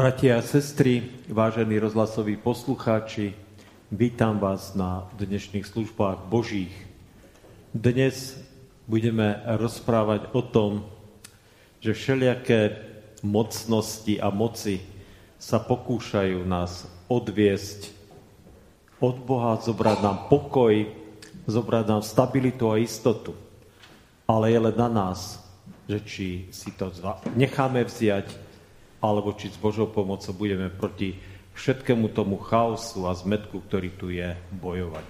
Bratia a sestry, vážení rozhlasoví poslucháči, vítam vás na dnešných službách Božích. Dnes budeme rozprávať o tom, že všelijaké mocnosti a moci sa pokúšajú nás odviesť od Boha, zobrať nám pokoj, zobrať nám stabilitu a istotu. Ale je len na nás, že či si to necháme vziať, alebo či s Božou pomocou budeme proti všetkému tomu chaosu a zmetku, ktorý tu je, bojovať.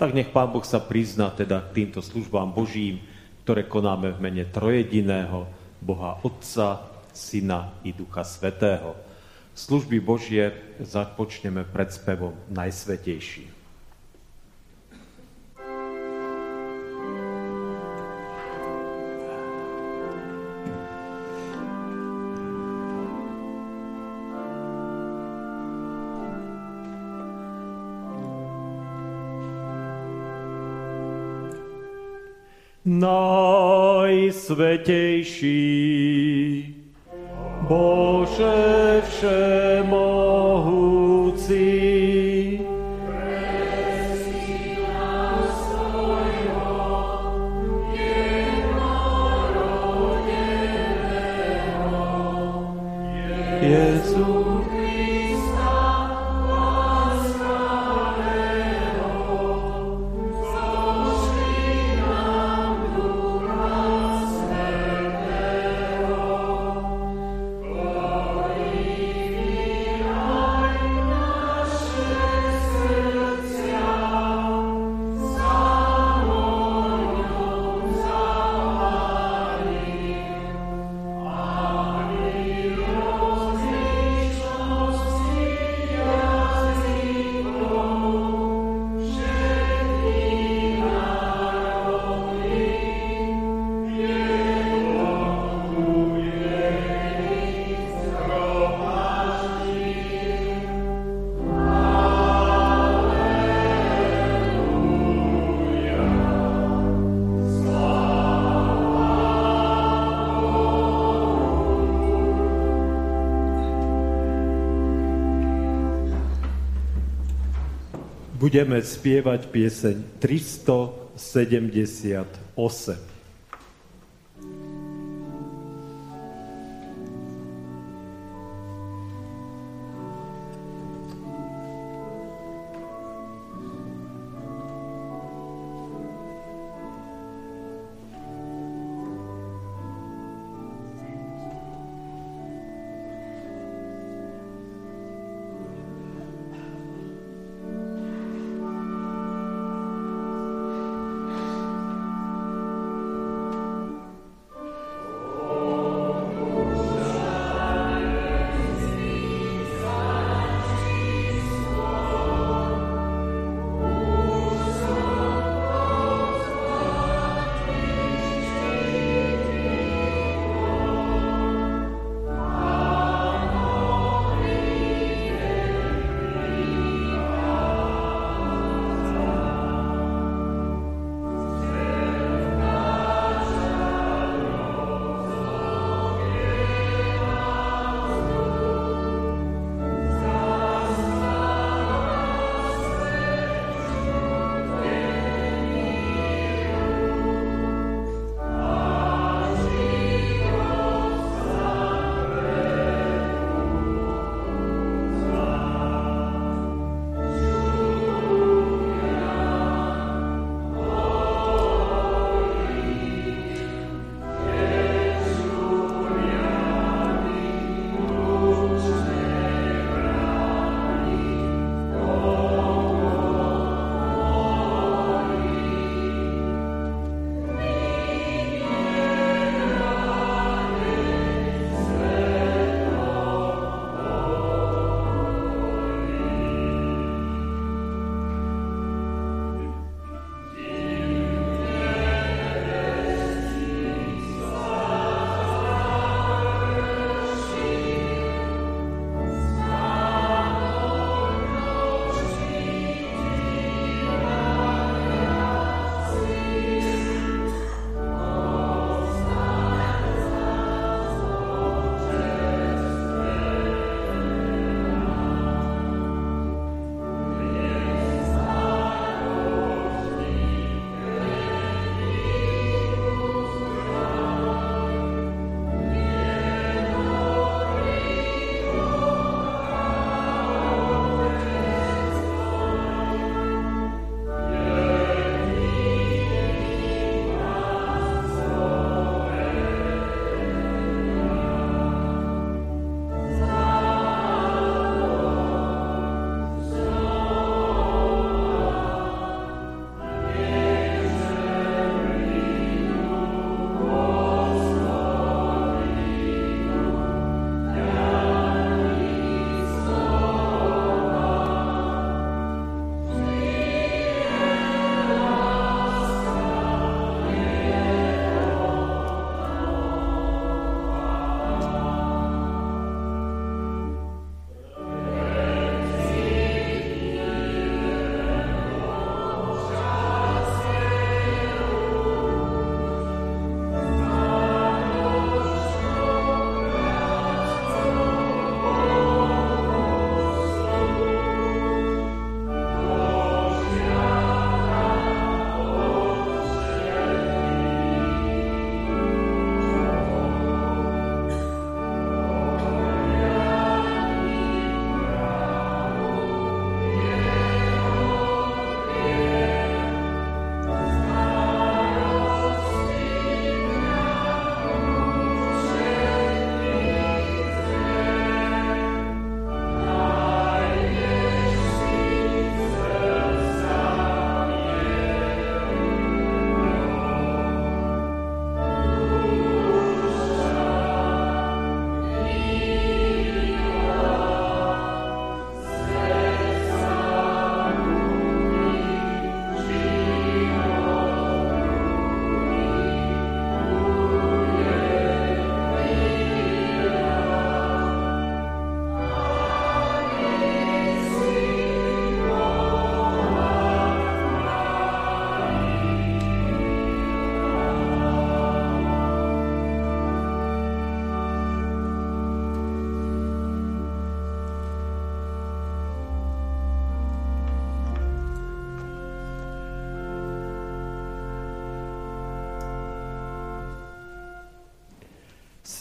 Tak nech Pán Boh sa prizná teda k týmto službám Božím, ktoré konáme v mene trojediného Boha Otca, Syna i Ducha Svetého. Služby Božie započneme pred spevom Najsvetejší. Najsvetejší. Bože všemohúci, budeme spievať pieseň 378.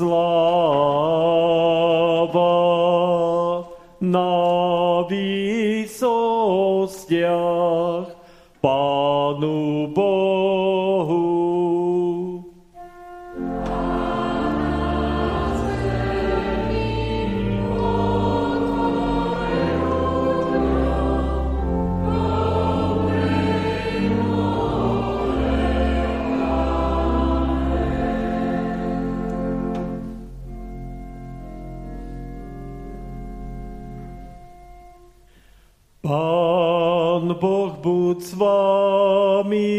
Sláva na výsostiach Pánu Bohu. Buď s vami.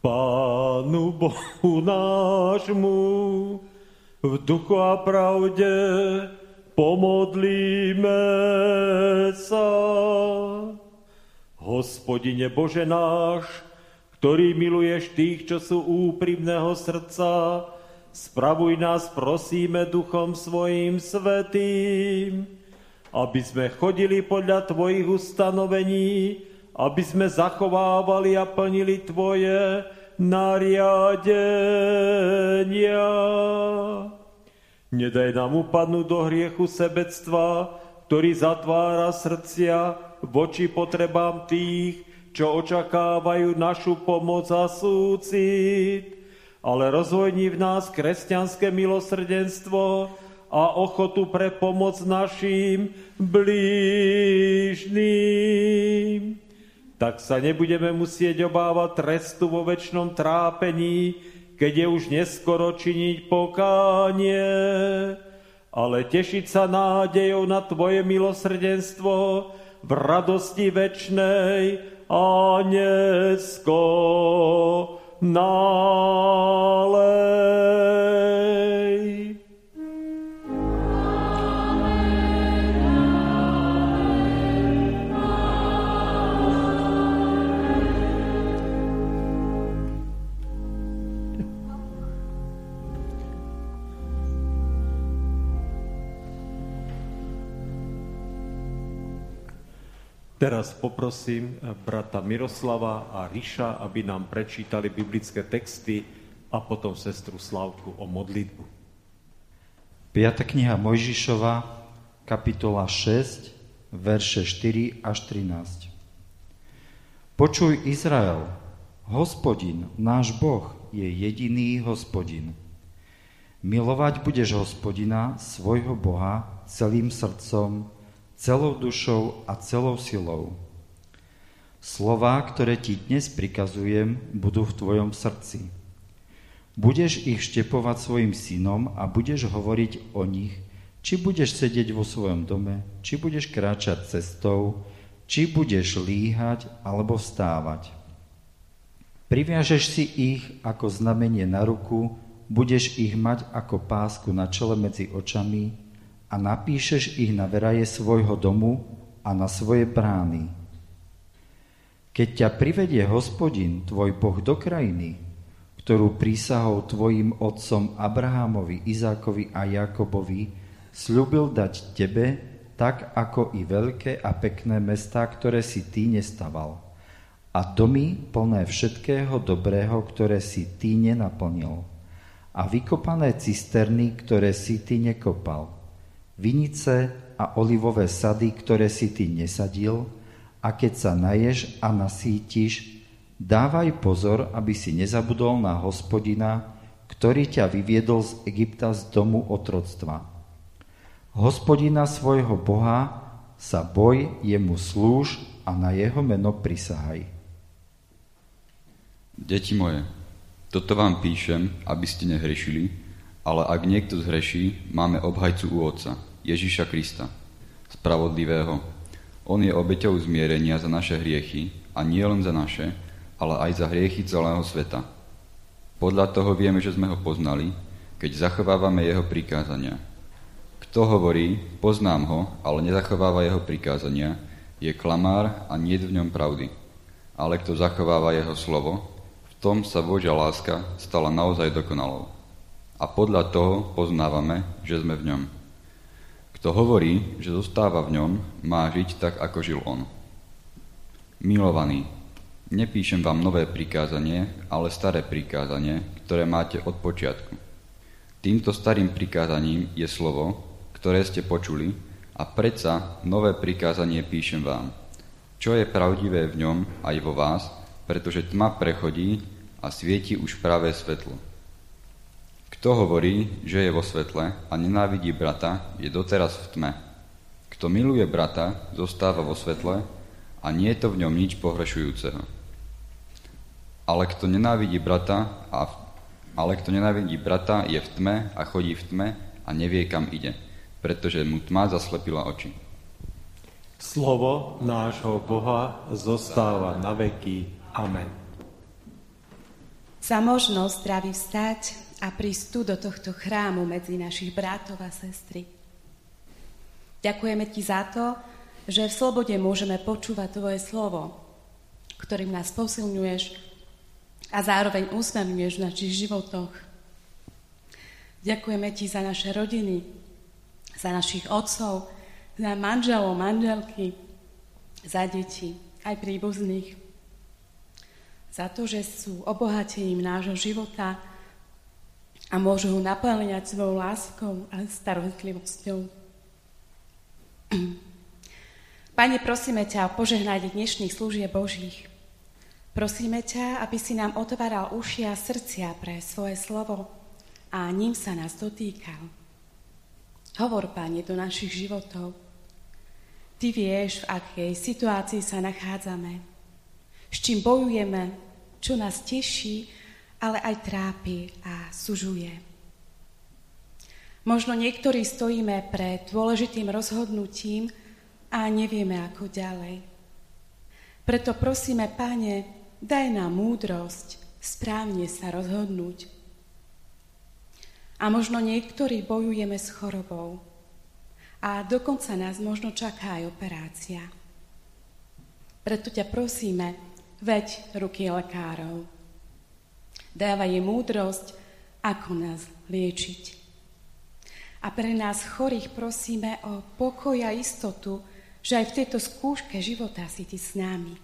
Pánu Bohu nášmu, v duchu a pravde pomodlíme sa. Hospodine Bože náš, ktorý miluješ tých, čo sú úprimného srdca, spravuj nás, prosíme, duchom svojim svetým, aby sme chodili podľa Tvojich ustanovení, aby sme zachovávali a plnili Tvoje nariadenia. Nedaj nám upadnúť do hriechu sebectva, ktorý zatvára srdcia voči potrebám tých, čo očakávajú našu pomoc a súcit, ale rozvojni v nás kresťanské milosrdenstvo a ochotu pre pomoc našim blížným. Tak sa nebudeme musieť obávať trestu vo väčšnom trápení, keď je už neskoro činiť pokánie, ale tešiť sa nádejou na Tvoje milosrdenstvo v radosti večnej a neskonalej. Teraz poprosím brata Miroslava a Ríša, aby nám prečítali biblické texty a potom sestru Slavku o modlitbu. 5. kniha Mojžišova, kapitola 6, verše 4 až 13. Počuj Izrael, hospodin, náš Boh, je jediný hospodin. Milovať budeš hospodina, svojho Boha, celým srdcom, celou dušou a celou silou. Slová, ktoré ti dnes prikazujem, budú v tvojom srdci. Budeš ich štepovať svojim synom a budeš hovoriť o nich, či budeš sedieť vo svojom dome, či budeš kráčať cestou, či budeš líhať alebo vstávať. Priviažeš si ich ako znamenie na ruku, budeš ich mať ako pásku na čele medzi očami a napíšeš ich na veraje svojho domu a na svoje brány. Keď ťa privedie hospodin, tvoj Boh, do krajiny, ktorú prísahou tvojim otcom Abrahamovi, Izákovi a Jakobovi slúbil dať tebe, tak ako i veľké a pekné mestá, ktoré si ty nestaval, a domy plné všetkého dobrého, ktoré si ty nenaplnil, a vykopané cisterny, ktoré si ty nekopal, vinice a olivové sady, ktoré si ty nesadil, a keď sa naješ a nasítiš, dávaj pozor, aby si nezabudol na hospodina, ktorý ťa vyviedol z Egypta z domu otroctva. Hospodina svojho Boha sa boj, jemu slúž a na jeho meno prisahaj. Deti moje, toto vám píšem, aby ste nehrešili, ale ak niekto zhreší, máme obhajcu u Otca, Ježiša Krista, spravodlivého. On je obeťou zmierenia za naše hriechy a nie len za naše, ale aj za hriechy celého sveta. Podľa toho vieme, že sme ho poznali, keď zachovávame jeho prikázania. Kto hovorí, poznám ho, ale nezachováva jeho prikázania, je klamár a nie v ňom pravdy. Ale kto zachováva jeho slovo, v tom sa Božia láska stala naozaj dokonalou. A podľa toho poznávame, že sme v ňom. Kto hovorí, že zostáva v ňom, má žiť tak, ako žil on. Milovaní, nepíšem vám nové prikázanie, ale staré prikázanie, ktoré máte od počiatku. Týmto starým prikázaním je slovo, ktoré ste počuli, a predsa nové prikázanie píšem vám, čo je pravdivé v ňom aj vo vás, pretože tma prechodí a svieti už práve svetlo. Kto hovorí, že je vo svetle a nenávidí brata, je doteraz v tme. Kto miluje brata, zostáva vo svetle a nie je to v ňom nič pohrešujúceho. Ale kto nenávidí brata, a, ale kto nenávidí brata, je v tme a chodí v tme a nevie, kam ide, pretože mu tma zaslepila oči. Slovo nášho Boha zostáva na veky. Amen. Za možnosť zdraví vstať a prísť tu do tohto chrámu medzi našich bratov a sestry. Ďakujeme Ti za to, že v slobode môžeme počúvať Tvoje slovo, ktorým nás posilňuješ a zároveň usmerňuješ v našich životoch. Ďakujeme Ti za naše rodiny, za našich otcov, za manželov, manželky, za deti, aj príbuzných za to, že sú obohatením nášho života a môžu ho naplňať svojou láskou a starostlivosťou. Pane, prosíme ťa o požehnanie dnešných služieb Božích. Prosíme ťa, aby si nám otváral uši a srdcia pre svoje slovo a ním sa nás dotýkal. Hovor, Pane, do našich životov. Ty vieš, v akej situácii sa nachádzame s čím bojujeme, čo nás teší, ale aj trápi a sužuje. Možno niektorí stojíme pred dôležitým rozhodnutím a nevieme ako ďalej. Preto prosíme, Pane, daj nám múdrosť správne sa rozhodnúť. A možno niektorí bojujeme s chorobou a dokonca nás možno čaká aj operácia. Preto ťa prosíme, veď ruky lekárov. Dáva jej múdrosť, ako nás liečiť. A pre nás chorých prosíme o pokoj a istotu, že aj v tejto skúške života si Ty s nami.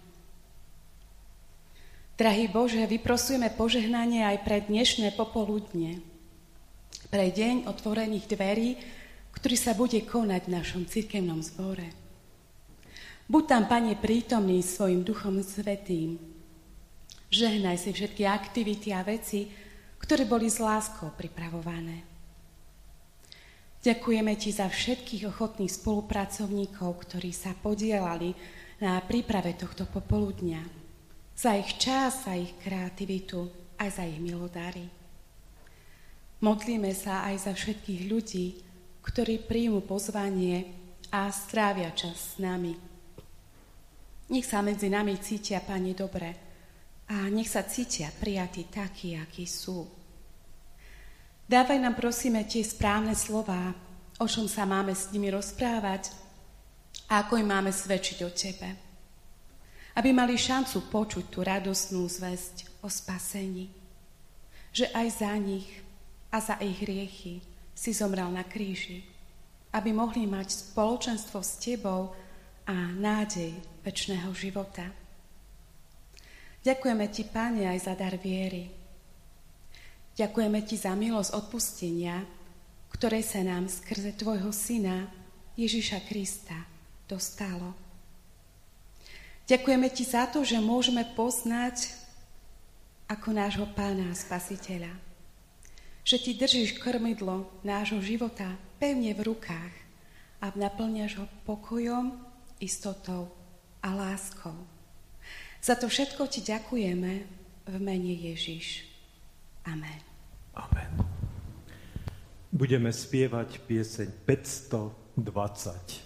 Drahý Bože, vyprosujeme požehnanie aj pre dnešné popoludne, pre deň otvorených dverí, ktorý sa bude konať v našom cirkevnom zbore. Buď tam, Pane, prítomný svojim Duchom Svetým. Žehnaj si všetky aktivity a veci, ktoré boli s láskou pripravované. Ďakujeme Ti za všetkých ochotných spolupracovníkov, ktorí sa podielali na príprave tohto popoludnia. Za ich čas, za ich kreativitu, aj za ich milodary. Modlíme sa aj za všetkých ľudí, ktorí príjmu pozvanie a strávia čas s nami. Nech sa medzi nami cítia, Pane, dobre a nech sa cítia prijatí takí, akí sú. Dávaj nám, prosíme, tie správne slova, o čom sa máme s nimi rozprávať a ako im máme svedčiť o Tebe. Aby mali šancu počuť tú radosnú zväzť o spasení. Že aj za nich a za ich hriechy si zomrel na kríži. Aby mohli mať spoločenstvo s Tebou a nádej väčšného života. Ďakujeme Ti, Pane, aj za dar viery. Ďakujeme Ti za milosť odpustenia, ktoré sa nám skrze Tvojho Syna, Ježiša Krista, dostalo. Ďakujeme Ti za to, že môžeme poznať ako nášho Pána a Spasiteľa. Že Ty držíš krmidlo nášho života pevne v rukách a naplňaš ho pokojom istotou a láskou. Za to všetko ti ďakujeme v mene Ježiš. Amen. Amen. Budeme spievať pieseň 520.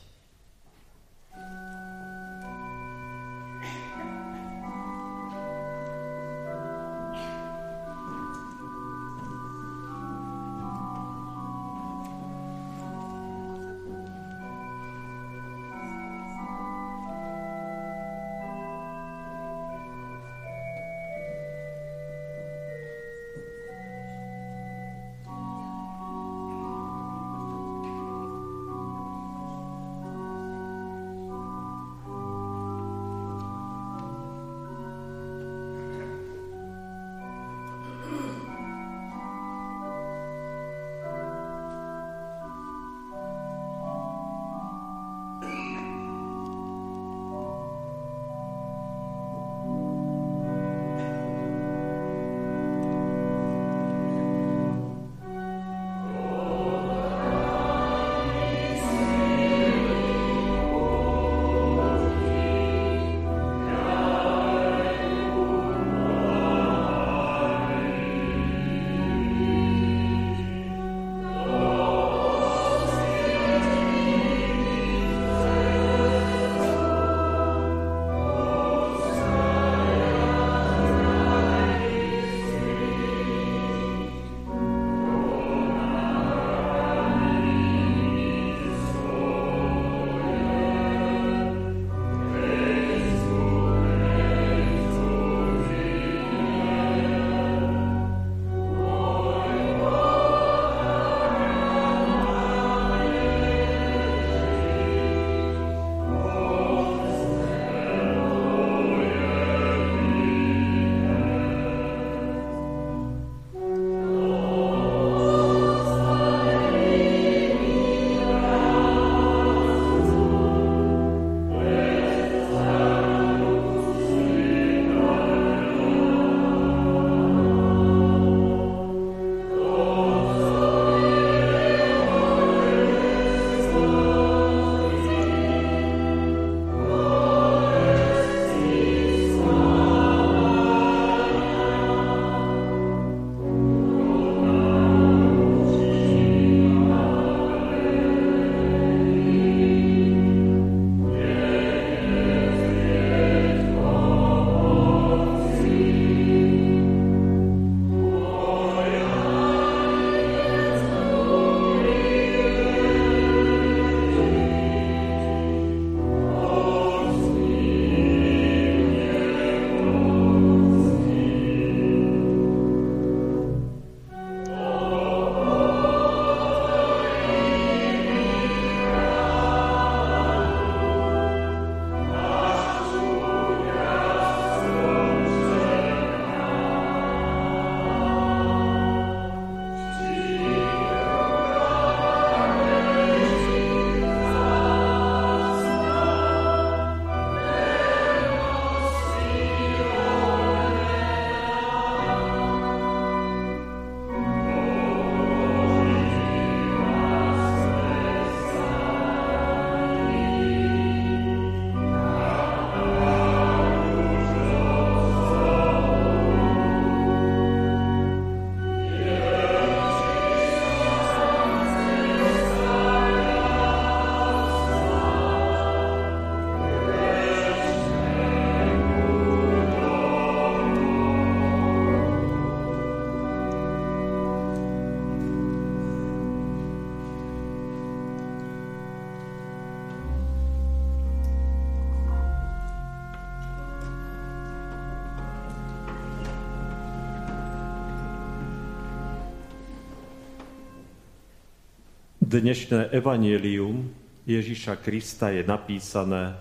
Dnešné evanielium Ježiša Krista je napísané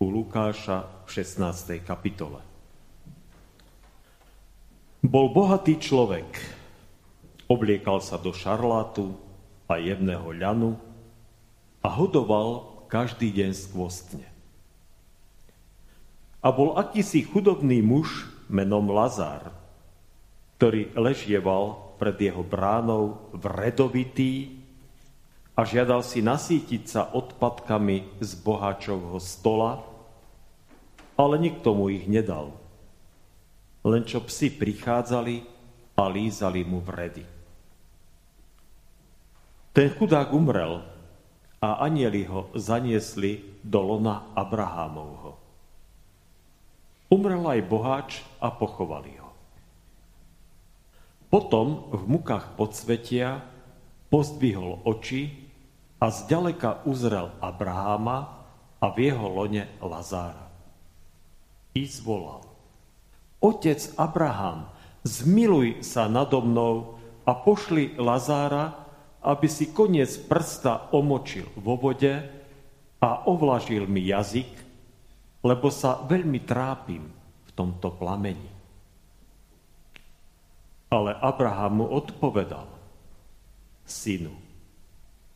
u Lukáša v 16. kapitole. Bol bohatý človek, obliekal sa do šarlátu a jemného ľanu a hodoval každý deň skvostne. A bol akýsi chudobný muž menom Lazár, ktorý ležieval pred jeho bránou vredovitý a žiadal si nasítiť sa odpadkami z boháčovho stola, ale nikto mu ich nedal. Len čo psi prichádzali a lízali mu vredy. Ten chudák umrel a anieli ho zaniesli do lona Abrahámovho. Umrel aj boháč a pochovali ho. Potom v mukách podsvetia pozdvihol oči a zďaleka uzrel Abraháma a v jeho lone Lazára. I zvolal. Otec Abraham, zmiluj sa nado mnou a pošli Lazára, aby si koniec prsta omočil vo vode a ovlažil mi jazyk, lebo sa veľmi trápim v tomto plameni. Ale Abraham mu odpovedal, synu,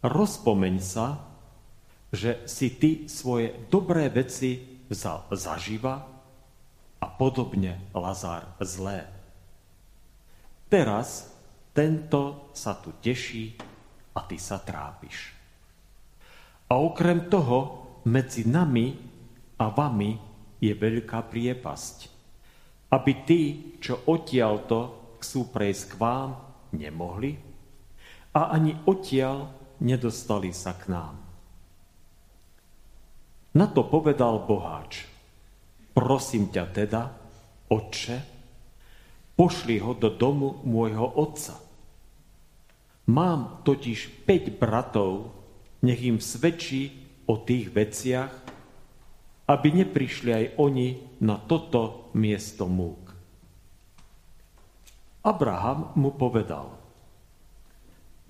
rozpomeň sa, že si ty svoje dobré veci vzal zaživa a podobne Lazár zlé. Teraz tento sa tu teší a ty sa trápiš. A okrem toho medzi nami a vami je veľká priepasť, aby tí, čo odtiaľto chcú prejsť k vám, nemohli a ani odtiaľ nedostali sa k nám. Na to povedal boháč, prosím ťa teda, otče, pošli ho do domu môjho otca. Mám totiž 5 bratov, nech im svedčí o tých veciach, aby neprišli aj oni na toto miesto múk. Abraham mu povedal,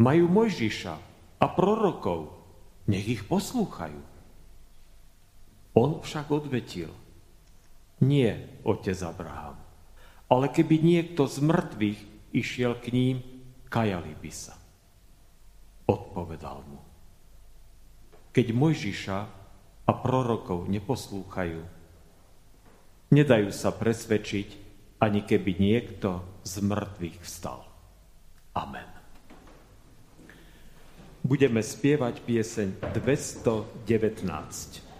majú Mojžiša, a prorokov, nech ich poslúchajú. On však odvetil, nie, otec Abraham, ale keby niekto z mŕtvych išiel k ním, kajali by sa. Odpovedal mu. Keď Mojžiša a prorokov neposlúchajú, nedajú sa presvedčiť, ani keby niekto z mŕtvych vstal. Amen budeme spievať pieseň 219.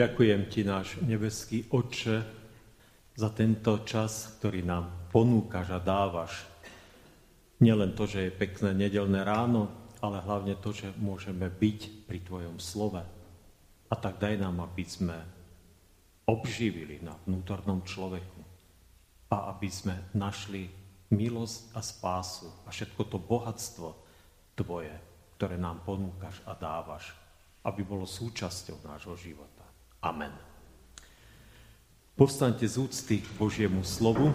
Ďakujem ti, náš nebeský Otče, za tento čas, ktorý nám ponúkaš a dávaš. Nielen to, že je pekné nedelné ráno, ale hlavne to, že môžeme byť pri Tvojom slove. A tak daj nám, aby sme obživili na vnútornom človeku a aby sme našli milosť a spásu a všetko to bohatstvo Tvoje, ktoré nám ponúkaš a dávaš, aby bolo súčasťou nášho života. Amen. Povstaňte z úcty k Božiemu slovu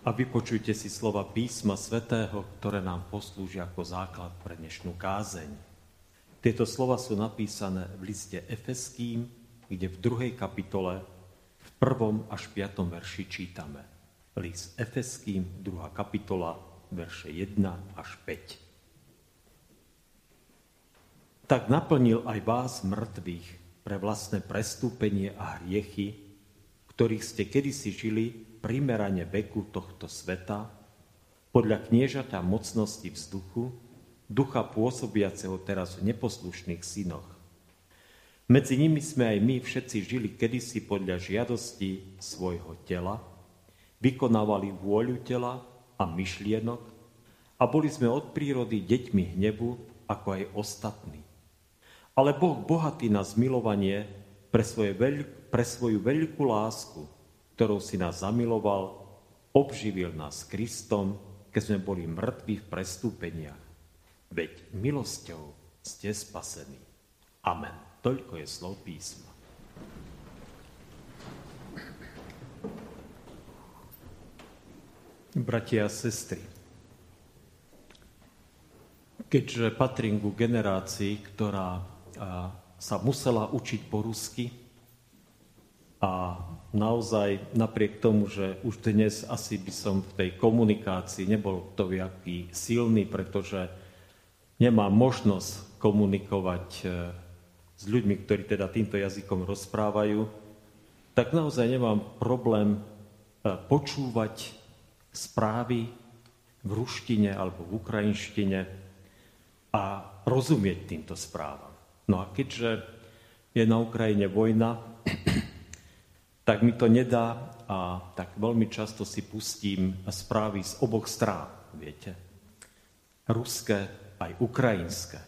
a vypočujte si slova písma svätého, ktoré nám poslúžia ako základ pre dnešnú kázeň. Tieto slova sú napísané v liste Efeským, kde v druhej kapitole v prvom až piatom verši čítame. List Efeským, druhá kapitola, verše 1 až 5. Tak naplnil aj vás mŕtvych pre vlastné prestúpenie a hriechy, ktorých ste kedysi žili primerane veku tohto sveta, podľa kniežaťa mocnosti vzduchu, ducha pôsobiaceho teraz v neposlušných synoch. Medzi nimi sme aj my všetci žili kedysi podľa žiadosti svojho tela, vykonávali vôľu tela a myšlienok a boli sme od prírody deťmi hnebu, ako aj ostatní. Ale Boh bohatý na zmilovanie pre, svoje veľ, pre svoju veľkú lásku, ktorou si nás zamiloval, obživil nás Kristom, keď sme boli mŕtvi v prestúpeniach. Veď milosťou ste spasení. Amen. Toľko je slov písma. Bratia a sestry, keďže patrím ku generácii, ktorá sa musela učiť po rusky a naozaj napriek tomu, že už dnes asi by som v tej komunikácii nebol to jaký silný, pretože nemám možnosť komunikovať e, s ľuďmi, ktorí teda týmto jazykom rozprávajú, tak naozaj nemám problém e, počúvať správy v ruštine alebo v ukrajinštine a rozumieť týmto správam. No a keďže je na Ukrajine vojna, tak mi to nedá a tak veľmi často si pustím správy z oboch strán, viete. Ruské aj ukrajinské.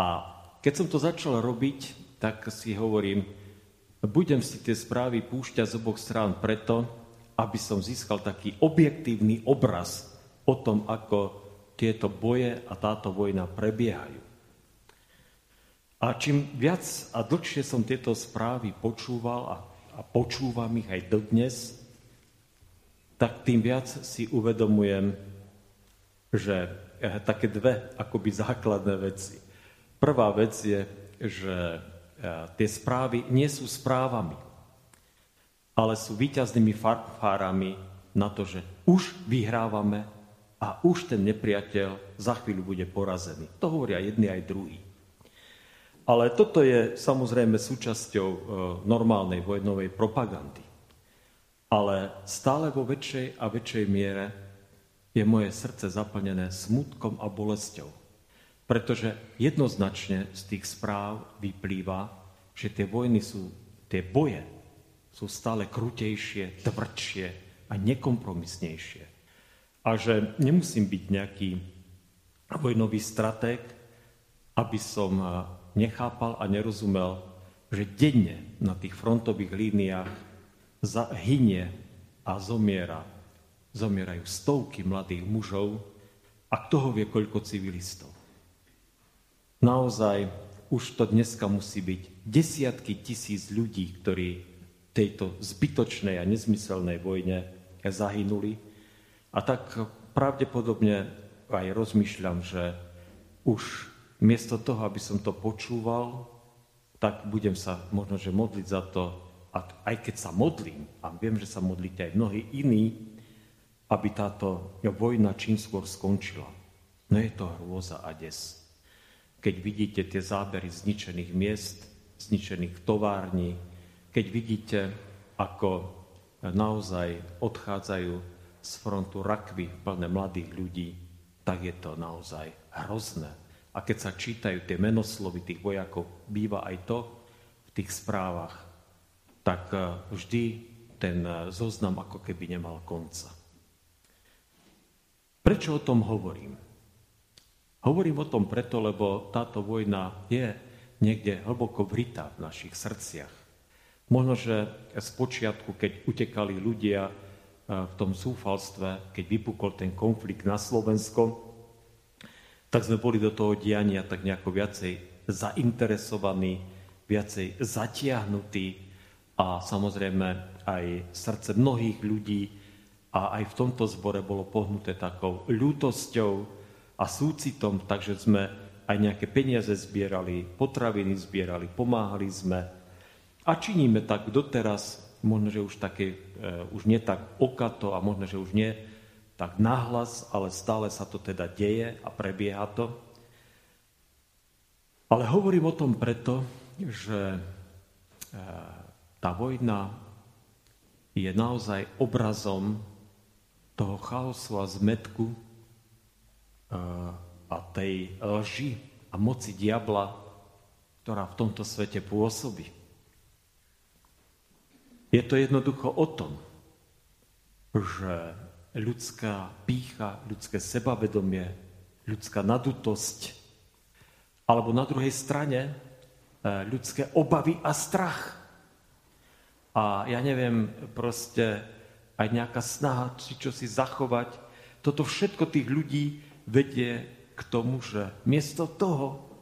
A keď som to začal robiť, tak si hovorím, budem si tie správy púšťať z oboch strán preto, aby som získal taký objektívny obraz o tom, ako tieto boje a táto vojna prebiehajú. A čím viac a dlhšie som tieto správy počúval a a počúvam ich aj dodnes, tak tým viac si uvedomujem, že eh, také dve akoby základné veci. Prvá vec je, že eh, tie správy nie sú správami, ale sú výťaznými fárami na to, že už vyhrávame a už ten nepriateľ za chvíľu bude porazený. To hovoria jedni aj druhí. Ale toto je samozrejme súčasťou e, normálnej vojnovej propagandy. Ale stále vo väčšej a väčšej miere je moje srdce zaplnené smutkom a bolesťou. Pretože jednoznačne z tých správ vyplýva, že tie vojny sú, tie boje sú stále krutejšie, tvrdšie a nekompromisnejšie. A že nemusím byť nejaký vojnový stratég, aby som e, nechápal a nerozumel, že denne na tých frontových líniách hynie a zomiera. Zomierajú stovky mladých mužov a kto ho vie, koľko civilistov. Naozaj už to dneska musí byť desiatky tisíc ľudí, ktorí tejto zbytočnej a nezmyselnej vojne zahynuli. A tak pravdepodobne aj rozmýšľam, že už Miesto toho, aby som to počúval, tak budem sa možno, že modliť za to, a aj keď sa modlím, a viem, že sa modlíte aj mnohí iní, aby táto vojna čím skôr skončila. No je to hrôza a des. Keď vidíte tie zábery zničených miest, zničených tovární, keď vidíte, ako naozaj odchádzajú z frontu rakvy plné mladých ľudí, tak je to naozaj hrozné. A keď sa čítajú tie menoslovy tých vojakov, býva aj to, tých správach, tak e, vždy ten e, zoznam ako keby nemal konca. Prečo o tom hovorím? Hovorím o tom preto, lebo táto vojna je niekde hlboko vrytá v našich srdciach. Možno, že z počiatku, keď utekali ľudia e, v tom súfalstve, keď vypukol ten konflikt na Slovensko, tak sme boli do toho diania tak nejako viacej zainteresovaní, viacej zatiahnutí a samozrejme aj srdce mnohých ľudí a aj v tomto zbore bolo pohnuté takou ľútosťou, a súcitom, takže sme aj nejaké peniaze zbierali, potraviny zbierali, pomáhali sme. A činíme tak doteraz, možno, že už, také, e, už nie tak okato a možno, že už nie tak nahlas, ale stále sa to teda deje a prebieha to. Ale hovorím o tom preto, že e, tá vojna je naozaj obrazom toho chaosu a zmetku, a tej lži a moci diabla, ktorá v tomto svete pôsobí. Je to jednoducho o tom, že ľudská pícha, ľudské sebavedomie, ľudská nadutosť, alebo na druhej strane e, ľudské obavy a strach. A ja neviem, proste aj nejaká snaha, či čo si zachovať. Toto všetko tých ľudí vedie k tomu, že miesto toho,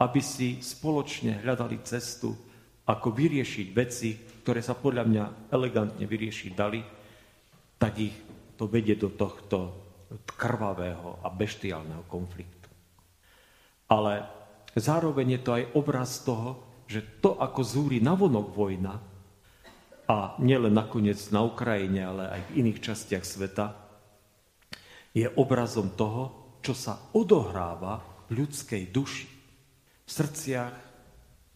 aby si spoločne hľadali cestu, ako vyriešiť veci, ktoré sa podľa mňa elegantne vyriešiť dali, tak ich to vedie do tohto krvavého a beštiálneho konfliktu. Ale zároveň je to aj obraz toho, že to, ako zúri navonok vojna, a nielen nakoniec na Ukrajine, ale aj v iných častiach sveta, je obrazom toho, čo sa odohráva v ľudskej duši, v srdciach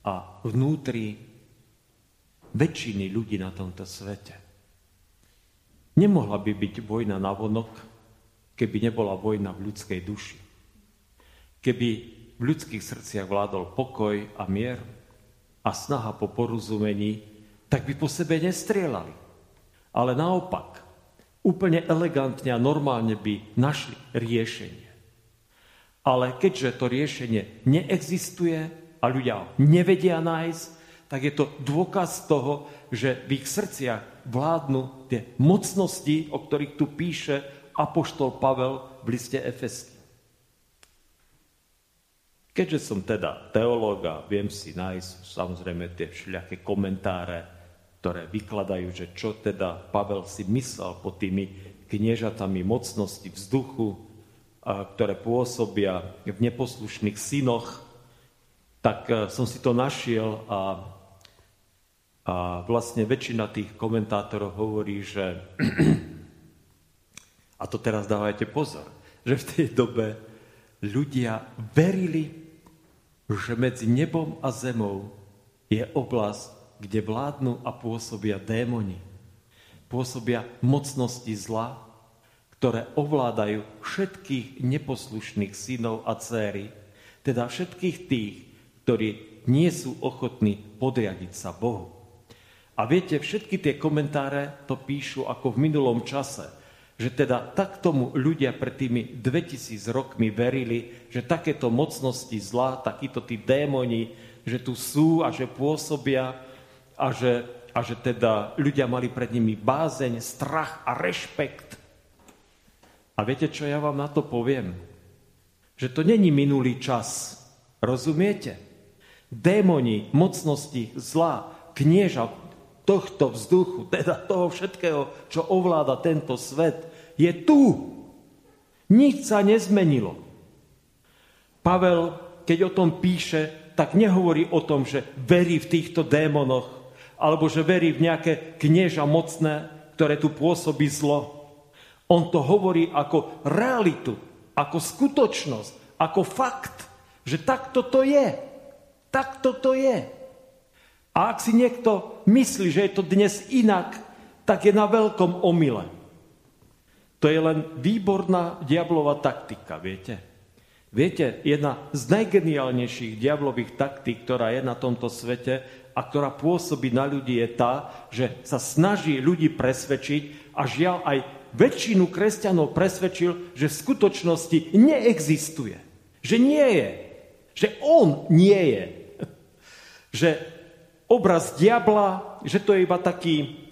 a vnútri väčšiny ľudí na tomto svete. Nemohla by byť vojna na vonok, keby nebola vojna v ľudskej duši. Keby v ľudských srdciach vládol pokoj a mier a snaha po porozumení, tak by po sebe nestrielali. Ale naopak, úplne elegantne a normálne by našli riešenie. Ale keďže to riešenie neexistuje a ľudia nevedia nájsť, tak je to dôkaz toho, že v ich srdciach vládnu tie mocnosti, o ktorých tu píše Apoštol Pavel v liste Efesky. Keďže som teda teológ a viem si nájsť samozrejme tie všelijaké komentáre, ktoré vykladajú, že čo teda Pavel si myslel pod tými kniežatami mocnosti vzduchu, ktoré pôsobia v neposlušných synoch, tak e, som si to našiel a, a vlastne väčšina tých komentátorov hovorí, že a to teraz dávajte pozor, že v tej dobe ľudia verili, že medzi nebom a zemou je oblasť, kde vládnu a pôsobia démoni. Pôsobia mocnosti zla, ktoré ovládajú všetkých neposlušných synov a céry, teda všetkých tých, ktorí nie sú ochotní podriadiť sa Bohu. A viete, všetky tie komentáre to píšu ako v minulom čase, že teda tak tomu ľudia pred tými 2000 rokmi verili, že takéto mocnosti zla, takíto tí démoni, že tu sú a že pôsobia a že, a že teda ľudia mali pred nimi bázeň, strach a rešpekt. A viete, čo ja vám na to poviem? Že to není minulý čas. Rozumiete? Démoni, mocnosti, zla, knieža tohto vzduchu, teda toho všetkého, čo ovláda tento svet, je tu. Nič sa nezmenilo. Pavel, keď o tom píše, tak nehovorí o tom, že verí v týchto démonoch, alebo že verí v nejaké knieža mocné, ktoré tu pôsobí zlo. On to hovorí ako realitu, ako skutočnosť, ako fakt, že takto to je. Takto to je. A ak si niekto myslí, že je to dnes inak, tak je na veľkom omyle. To je len výborná diablová taktika, viete? Viete, jedna z najgeniálnejších diablových taktík, ktorá je na tomto svete a ktorá pôsobí na ľudí, je tá, že sa snaží ľudí presvedčiť a žiaľ aj väčšinu kresťanov presvedčil, že v skutočnosti neexistuje. Že nie je. Že on nie je. Že obraz diabla, že to je iba taký,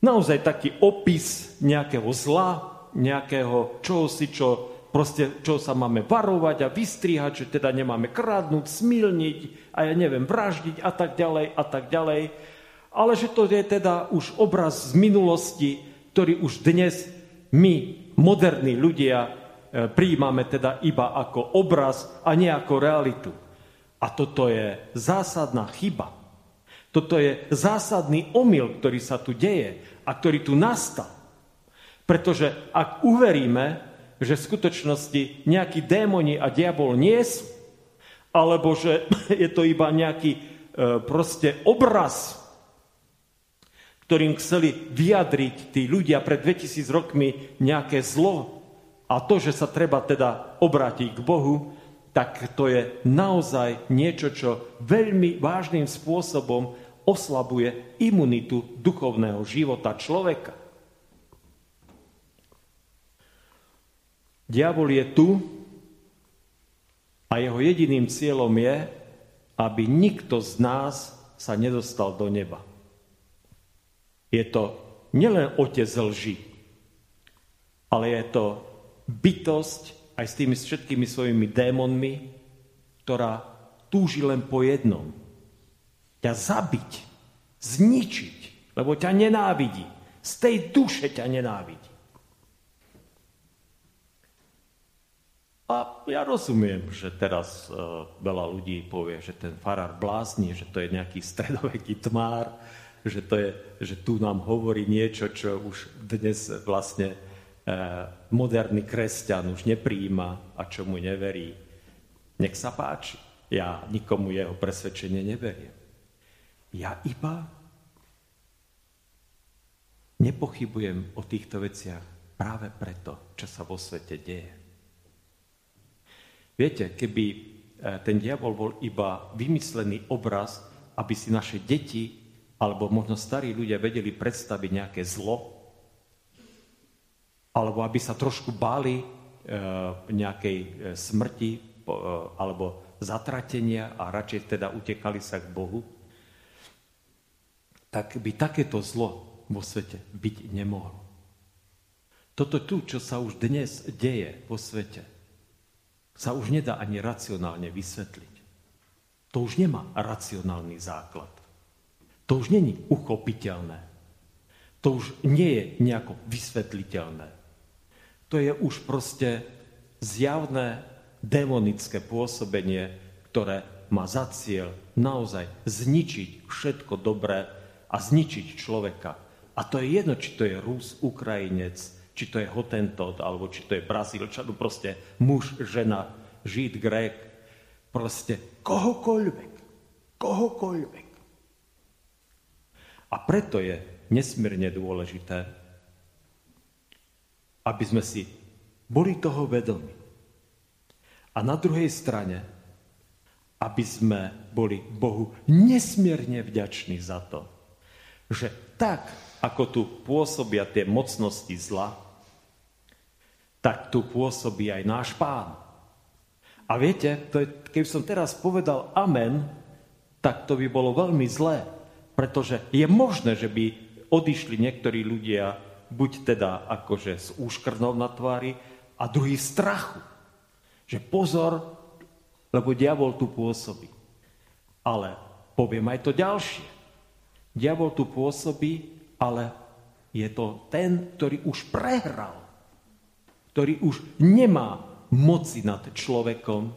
naozaj taký opis nejakého zla, nejakého čohosi, čo proste, čo sa máme varovať a vystrihať, že teda nemáme kradnúť, smilniť a ja neviem, vraždiť a tak ďalej a tak ďalej. Ale že to je teda už obraz z minulosti, ktorý už dnes my, moderní ľudia, e, prijímame teda iba ako obraz a nie ako realitu. A toto je zásadná chyba. Toto je zásadný omyl, ktorý sa tu deje a ktorý tu nastal. Pretože ak uveríme, že v skutočnosti nejakí démoni a diabol nie sú, alebo že je to iba nejaký e, proste obraz, ktorým chceli vyjadriť tí ľudia pred 2000 rokmi nejaké zlo a to, že sa treba teda obrátiť k Bohu, tak to je naozaj niečo, čo veľmi vážnym spôsobom oslabuje imunitu duchovného života človeka. Diabol je tu a jeho jediným cieľom je, aby nikto z nás sa nedostal do neba. Je to nielen otec lži, ale je to bytosť aj s tými všetkými svojimi démonmi, ktorá túži len po jednom. Ťa zabiť, zničiť, lebo ťa nenávidí. Z tej duše ťa nenávidí. A ja rozumiem, že teraz uh, veľa ľudí povie, že ten farár blázni, že to je nejaký stredoveký tmár, že, to je, že tu nám hovorí niečo, čo už dnes vlastne uh, moderný kresťan už nepríjima a čo mu neverí. Nech sa páči. Ja nikomu jeho presvedčenie neveriem. Ja iba nepochybujem o týchto veciach práve preto, čo sa vo svete deje. Viete, keby e, ten diabol bol iba vymyslený obraz, aby si naše deti alebo možno starí ľudia vedeli predstaviť nejaké zlo, alebo aby sa trošku báli e, nejakej e, smrti e, alebo zatratenia a radšej teda utekali sa k Bohu, tak by takéto zlo vo svete byť nemohlo. Toto tu, čo sa už dnes deje vo svete, sa už nedá ani racionálne vysvetliť. To už nemá racionálny základ. To už není uchopiteľné. To už nie je nejako vysvetliteľné. To je už proste zjavné demonické pôsobenie, ktoré má za cieľ naozaj zničiť všetko dobré a zničiť človeka. A to je jedno, či to je Rus, Ukrajinec, či to je Hotentot, alebo či to je Brazílčan, no proste muž, žena, žid, grék, proste kohokoľvek, kohokoľvek. A preto je nesmierne dôležité, aby sme si boli toho vedomi. A na druhej strane, aby sme boli Bohu nesmierne vďační za to, že tak, ako tu pôsobia tie mocnosti zla, tak tu pôsobí aj náš pán. A viete, to je, keby som teraz povedal amen, tak to by bolo veľmi zlé, pretože je možné, že by odišli niektorí ľudia buď teda akože s úškrnou na tvári a druhý strachu. Že pozor, lebo diabol tu pôsobí. Ale poviem aj to ďalšie. Diabol tu pôsobí, ale je to ten, ktorý už prehral ktorý už nemá moci nad človekom,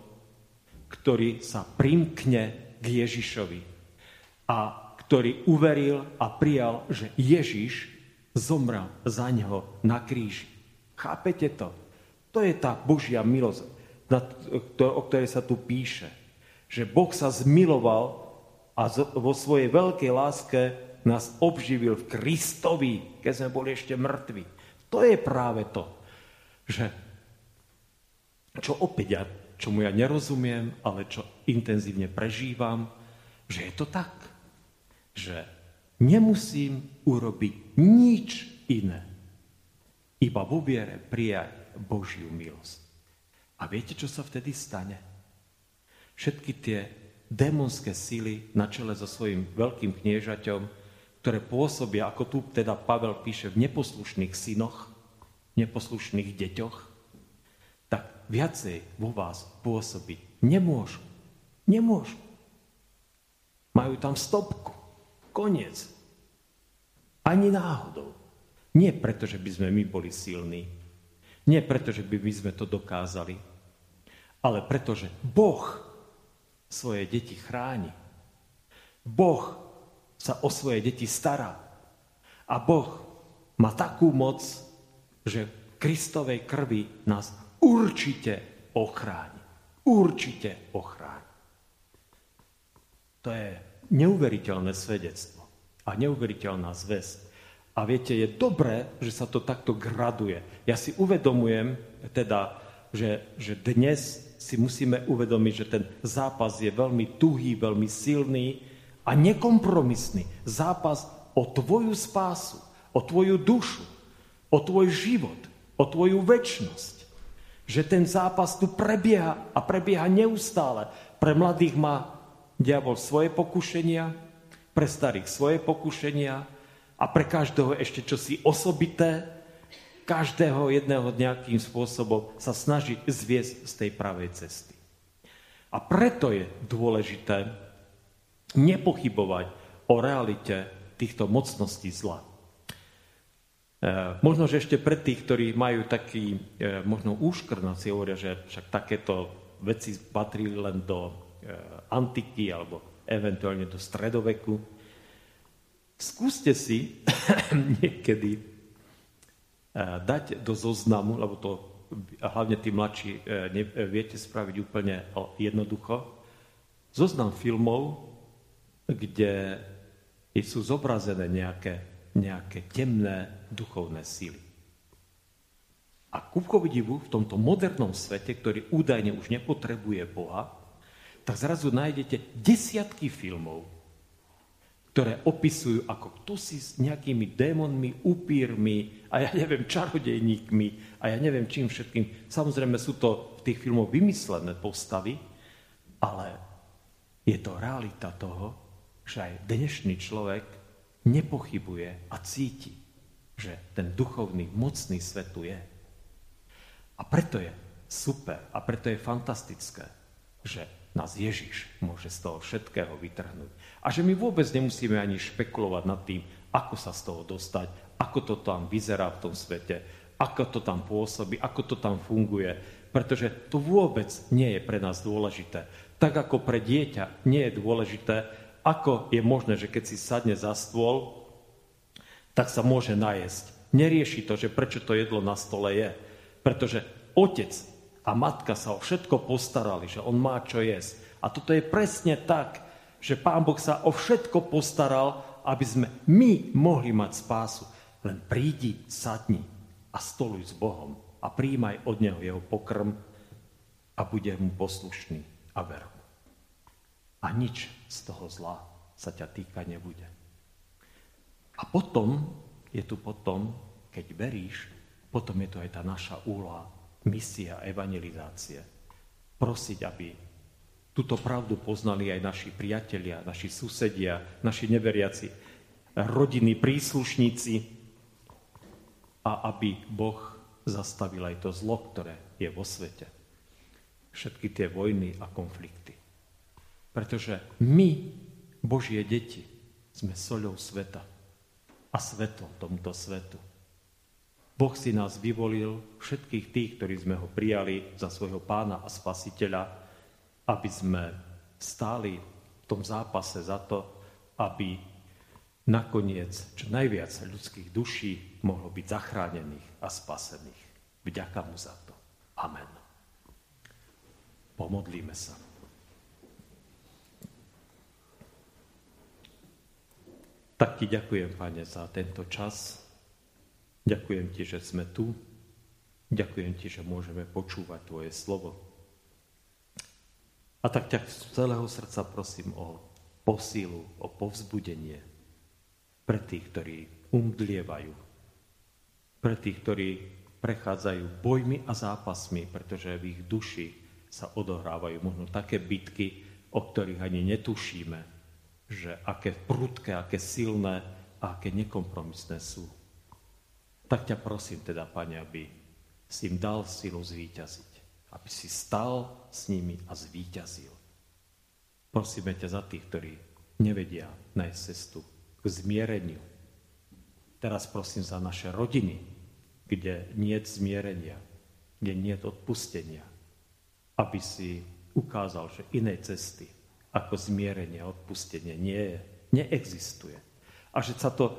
ktorý sa primkne k Ježišovi a ktorý uveril a prijal, že Ježiš zomrel za neho na kríži. Chápete to? To je tá Božia milosť, o ktorej sa tu píše. Že Boh sa zmiloval a vo svojej veľkej láske nás obživil v Kristovi, keď sme boli ešte mŕtvi. To je práve to že čo opäť ja čomu ja nerozumiem, ale čo intenzívne prežívam, že je to tak, že nemusím urobiť nič iné, iba vo viere prijať Božiu milosť. A viete, čo sa vtedy stane? Všetky tie démonské síly na čele so svojím veľkým kniežaťom, ktoré pôsobia, ako tu teda Pavel píše, v neposlušných synoch, neposlušných deťoch, tak viacej vo vás pôsobiť nemôžu. Nemôžu. Majú tam stopku. Koniec. Ani náhodou. Nie preto, že by sme my boli silní. Nie preto, že by my sme to dokázali. Ale preto, že Boh svoje deti chráni. Boh sa o svoje deti stará. A Boh má takú moc, že Kristovej krvi nás určite ochráni. Určite ochráni. To je neuveriteľné svedectvo a neuveriteľná zväzť. A viete, je dobré, že sa to takto graduje. Ja si uvedomujem teda, že, že dnes si musíme uvedomiť, že ten zápas je veľmi tuhý, veľmi silný a nekompromisný. Zápas o tvoju spásu, o tvoju dušu, o tvoj život, o tvoju väčnosť. Že ten zápas tu prebieha a prebieha neustále. Pre mladých má diabol svoje pokušenia, pre starých svoje pokušenia, a pre každého ešte čosi osobité, každého jedného nejakým spôsobom sa snažiť zviesť z tej pravej cesty. A preto je dôležité nepochybovať o realite týchto mocností zla. E, možno, že ešte pre tých, ktorí majú taký e, možno úškrn, si hovoria, že však takéto veci patrili len do e, antiky alebo eventuálne do stredoveku. Skúste si niekedy dať do zoznamu, lebo to hlavne tí mladší eh, viete spraviť úplne jednoducho, zoznam filmov, kde sú zobrazené nejaké, nejaké temné duchovné síly. A ku divu v tomto modernom svete, ktorý údajne už nepotrebuje Boha, tak zrazu nájdete desiatky filmov, ktoré opisujú, ako kto si s nejakými démonmi, upírmi a ja neviem, čarodejníkmi a ja neviem čím všetkým. Samozrejme sú to v tých filmoch vymyslené postavy, ale je to realita toho, že aj dnešný človek nepochybuje a cíti, že ten duchovný, mocný svet tu je. A preto je super a preto je fantastické, že nás Ježiš môže z toho všetkého vytrhnúť. A že my vôbec nemusíme ani špekulovať nad tým, ako sa z toho dostať, ako to tam vyzerá v tom svete, ako to tam pôsobí, ako to tam funguje. Pretože to vôbec nie je pre nás dôležité. Tak ako pre dieťa nie je dôležité, ako je možné, že keď si sadne za stôl, tak sa môže najesť. Nerieši to, že prečo to jedlo na stole je. Pretože otec a matka sa o všetko postarali, že on má čo jesť. A toto je presne tak, že Pán Boh sa o všetko postaral, aby sme my mohli mať spásu. Len prídi, sadni a stoluj s Bohom a príjmaj od Neho jeho pokrm a bude mu poslušný a ver A nič z toho zla sa ťa týka nebude. A potom, je tu potom, keď veríš, potom je to aj tá naša úloha misia evangelizácie. Prosiť, aby túto pravdu poznali aj naši priatelia, naši susedia, naši neveriaci, rodiny, príslušníci a aby Boh zastavil aj to zlo, ktoré je vo svete. Všetky tie vojny a konflikty. Pretože my, Božie deti, sme soľou sveta a svetlom tomuto svetu. Boh si nás vyvolil, všetkých tých, ktorí sme ho prijali za svojho pána a spasiteľa, aby sme stáli v tom zápase za to, aby nakoniec čo najviac ľudských duší mohlo byť zachránených a spasených. Vďaka mu za to. Amen. Pomodlíme sa. Tak ti ďakujem, Pane, za tento čas, Ďakujem ti, že sme tu. Ďakujem ti, že môžeme počúvať tvoje slovo. A tak ťa z celého srdca prosím o posilu, o povzbudenie pre tých, ktorí umdlievajú, pre tých, ktorí prechádzajú bojmi a zápasmi, pretože v ich duši sa odohrávajú možno také bitky, o ktorých ani netušíme, že aké prudké, aké silné a aké nekompromisné sú. Tak ťa prosím teda, Pane, aby si im dal silu zvíťaziť. Aby si stal s nimi a zvíťazil. Prosíme ťa za tých, ktorí nevedia nájsť cestu k zmiereniu. Teraz prosím za naše rodiny, kde nie je zmierenia, kde nie je odpustenia, aby si ukázal, že inej cesty ako zmierenie a odpustenie nie je, neexistuje. A že sa to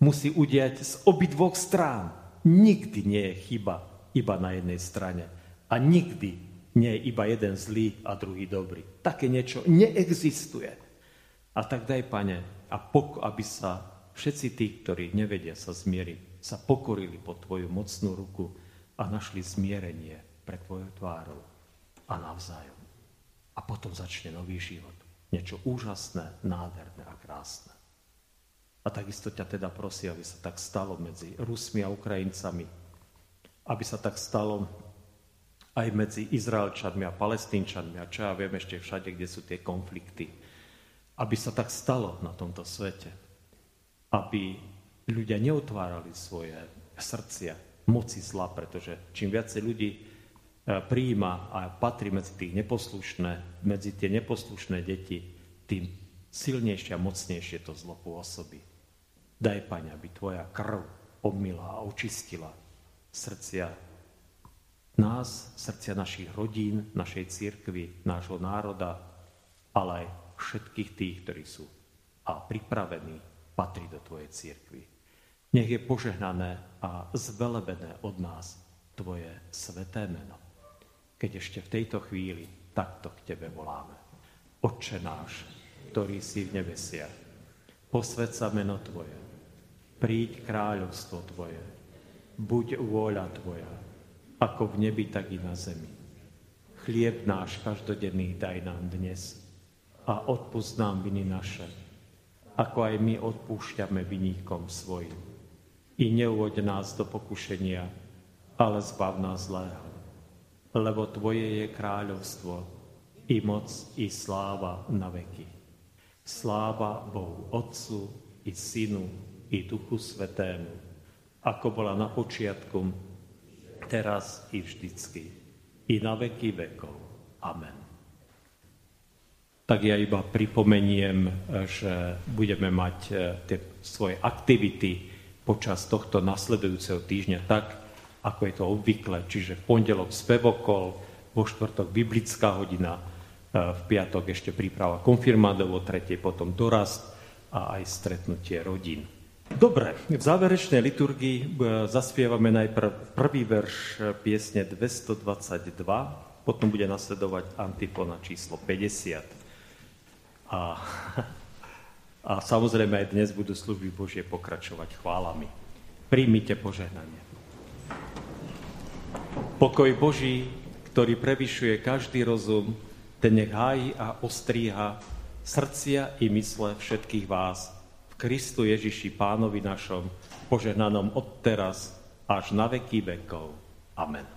musí udiať z obidvoch strán. Nikdy nie je chyba iba na jednej strane. A nikdy nie je iba jeden zlý a druhý dobrý. Také niečo neexistuje. A tak daj, pane, a pok- aby sa všetci tí, ktorí nevedia sa zmieriť, sa pokorili pod tvoju mocnú ruku a našli zmierenie pre tvoju tvárou a navzájom. A potom začne nový život. Niečo úžasné, nádherné a krásne. A takisto ťa teda prosí, aby sa tak stalo medzi Rusmi a Ukrajincami, aby sa tak stalo aj medzi Izraelčanmi a Palestínčanmi a čo ja viem ešte všade, kde sú tie konflikty. Aby sa tak stalo na tomto svete. Aby ľudia neutvárali svoje srdcia moci zla, pretože čím viacej ľudí e, prijíma a patrí medzi tých neposlušné, medzi tie neposlušné deti, tým silnejšie a mocnejšie to zlo pôsobí. Daj, Pane, aby Tvoja krv obmila a očistila srdcia nás, srdcia našich rodín, našej církvy, nášho národa, ale aj všetkých tých, ktorí sú a pripravení patriť do Tvojej církvy. Nech je požehnané a zvelebené od nás Tvoje sveté meno. Keď ešte v tejto chvíli takto k Tebe voláme. Otče náš, ktorý si v nebesiach, posved meno Tvoje, príď kráľovstvo Tvoje, buď vôľa Tvoja, ako v nebi, tak i na zemi. Chlieb náš každodenný daj nám dnes a odpust nám viny naše, ako aj my odpúšťame viníkom svojim. I neuvoď nás do pokušenia, ale zbav nás zlého. Lebo Tvoje je kráľovstvo, i moc, i sláva na veky. Sláva Bohu Otcu, i Synu, i Duchu Svetému, ako bola na počiatku, teraz i vždycky, i na veky vekov. Amen. Tak ja iba pripomeniem, že budeme mať e, tie svoje aktivity počas tohto nasledujúceho týždňa tak, ako je to obvykle, čiže v pondelok spevokol, vo štvrtok biblická hodina, e, v piatok ešte príprava konfirmádov, o tretej potom dorast a aj stretnutie rodín. Dobre, v záverečnej liturgii e, zaspievame najprv prvý verš e, piesne 222, potom bude nasledovať antifona číslo 50. A, a samozrejme aj dnes budú služby Božie pokračovať chválami. Príjmite požehnanie. Pokoj Boží, ktorý prevyšuje každý rozum, ten nech hájí a ostríha srdcia i mysle všetkých vás, Kristu Ježiši Pánovi našom, požehnanom od teraz až na veky vekov. Amen.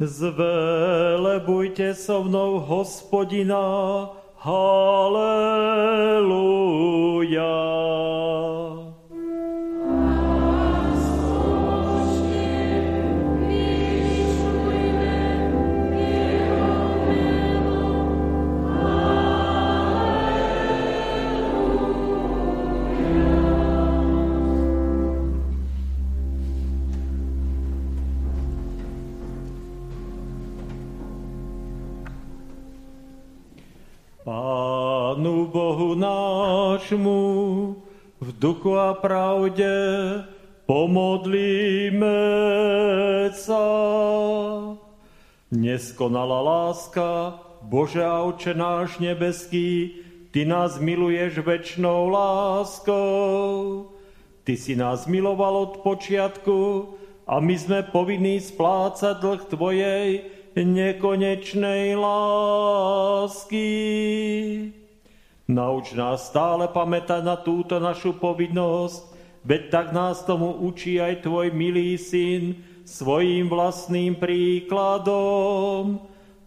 Zvelebujte so mnou hospodina, haleluja. Neskonalá láska, Bože a Oče náš nebeský, Ty nás miluješ väčšnou láskou. Ty si nás miloval od počiatku a my sme povinní splácať dlh Tvojej nekonečnej lásky. Nauč nás stále pamätať na túto našu povinnosť, veď tak nás tomu učí aj Tvoj milý syn svojím vlastným príkladom.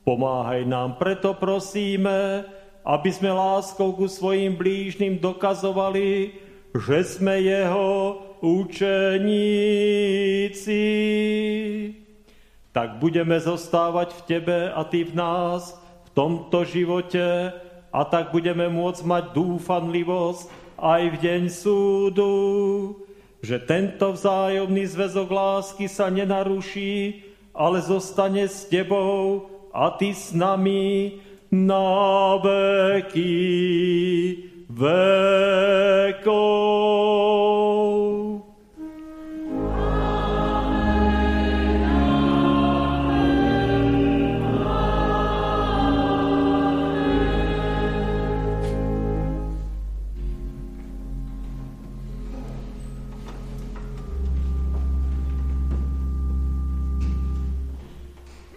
Pomáhaj nám, preto prosíme, aby sme láskou ku svojim blížnym dokazovali, že sme Jeho učeníci. Tak budeme zostávať v Tebe a Ty v nás v tomto živote, a tak budeme môcť mať dúfanlivosť aj v deň súdu, že tento vzájomný zväzok lásky sa nenaruší, ale zostane s tebou a ty s nami na veky vekov.